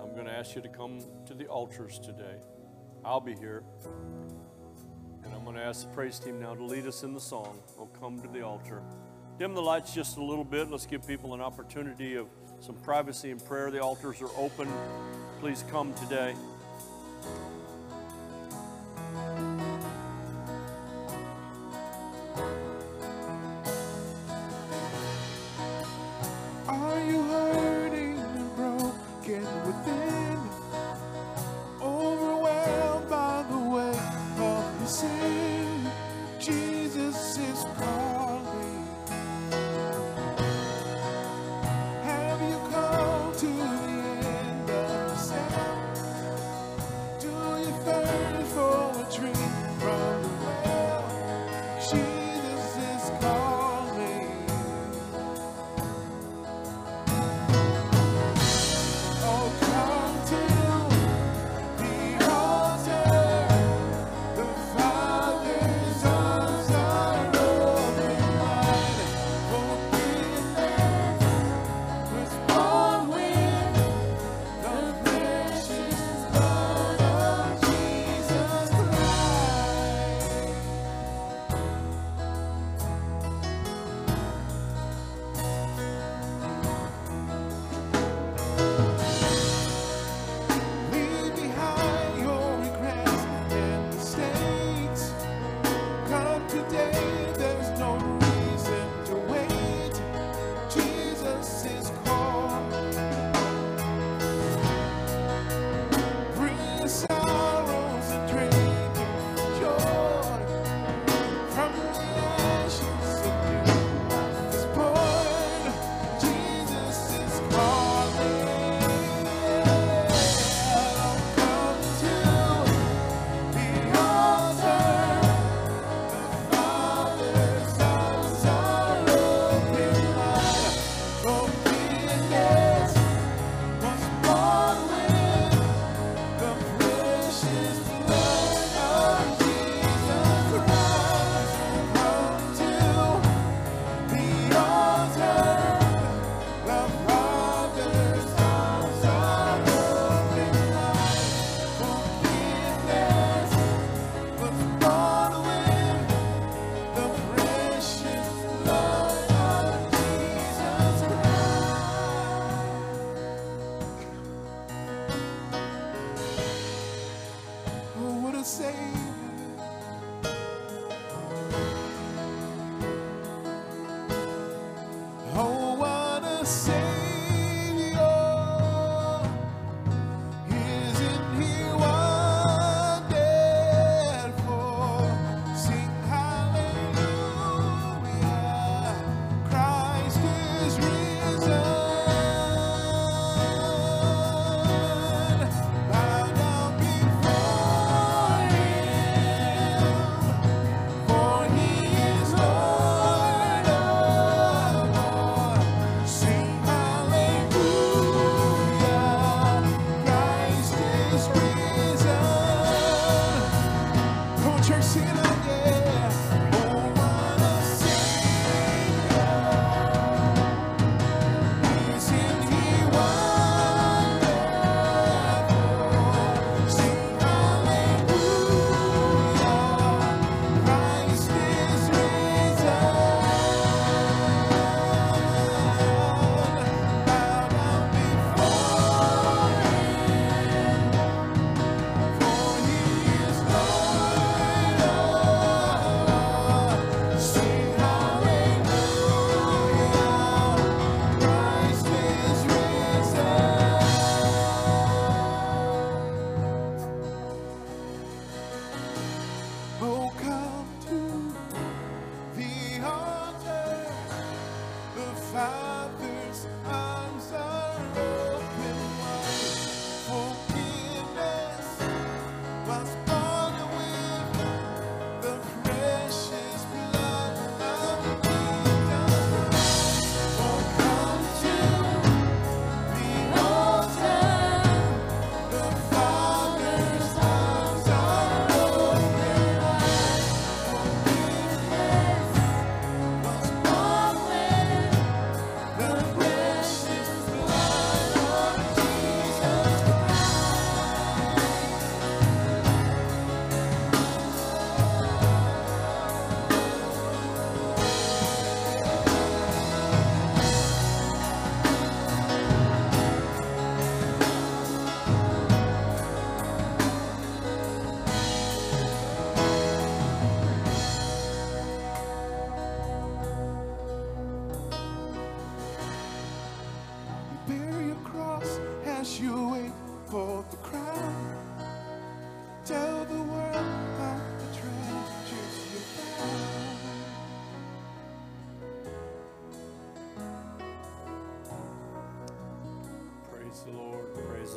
I'm going to ask you to come to the altars today. I'll be here. Going to ask the praise team now to lead us in the song. We'll come to the altar. Dim the lights just a little bit. Let's give people an opportunity of some privacy and prayer. The altars are open. Please come today.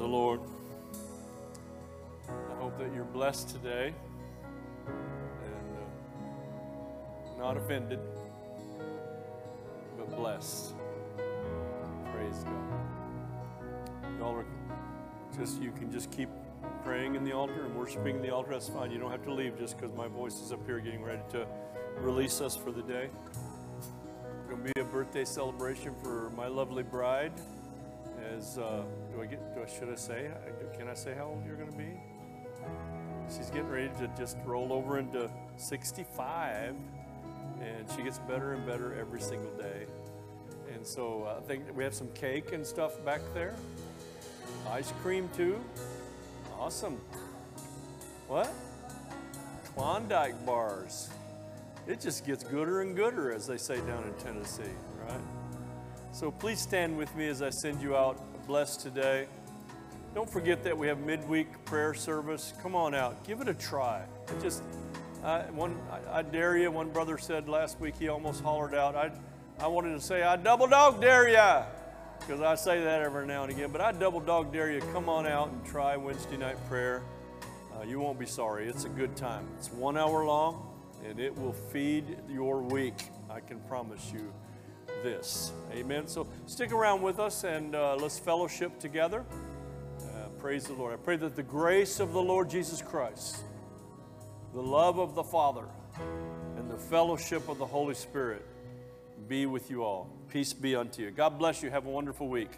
The Lord. I hope that you're blessed today and uh, not offended, but blessed. Praise God. Y'all are just, you can just keep praying in the altar and worshiping in the altar. That's fine. You don't have to leave just because my voice is up here getting ready to release us for the day. It's Going to be a birthday celebration for my lovely bride. As uh, do I get? Do I should I say? Can I say how old you're going to be? She's getting ready to just roll over into 65, and she gets better and better every single day. And so uh, I think we have some cake and stuff back there. Ice cream too. Awesome. What? Klondike bars. It just gets gooder and gooder, as they say down in Tennessee, right? So please stand with me as I send you out blessed today. Don't forget that we have midweek prayer service. Come on out, give it a try. It just, I, one, I, I dare you. One brother said last week he almost hollered out. I, I wanted to say, I double dog dare ya, because I say that every now and again. But I double dog dare you. Come on out and try Wednesday night prayer. Uh, you won't be sorry. It's a good time. It's one hour long, and it will feed your week. I can promise you this. Amen. So stick around with us and uh, let's fellowship together. Uh, praise the Lord. I pray that the grace of the Lord Jesus Christ, the love of the Father, and the fellowship of the Holy Spirit be with you all. Peace be unto you. God bless you. Have a wonderful week.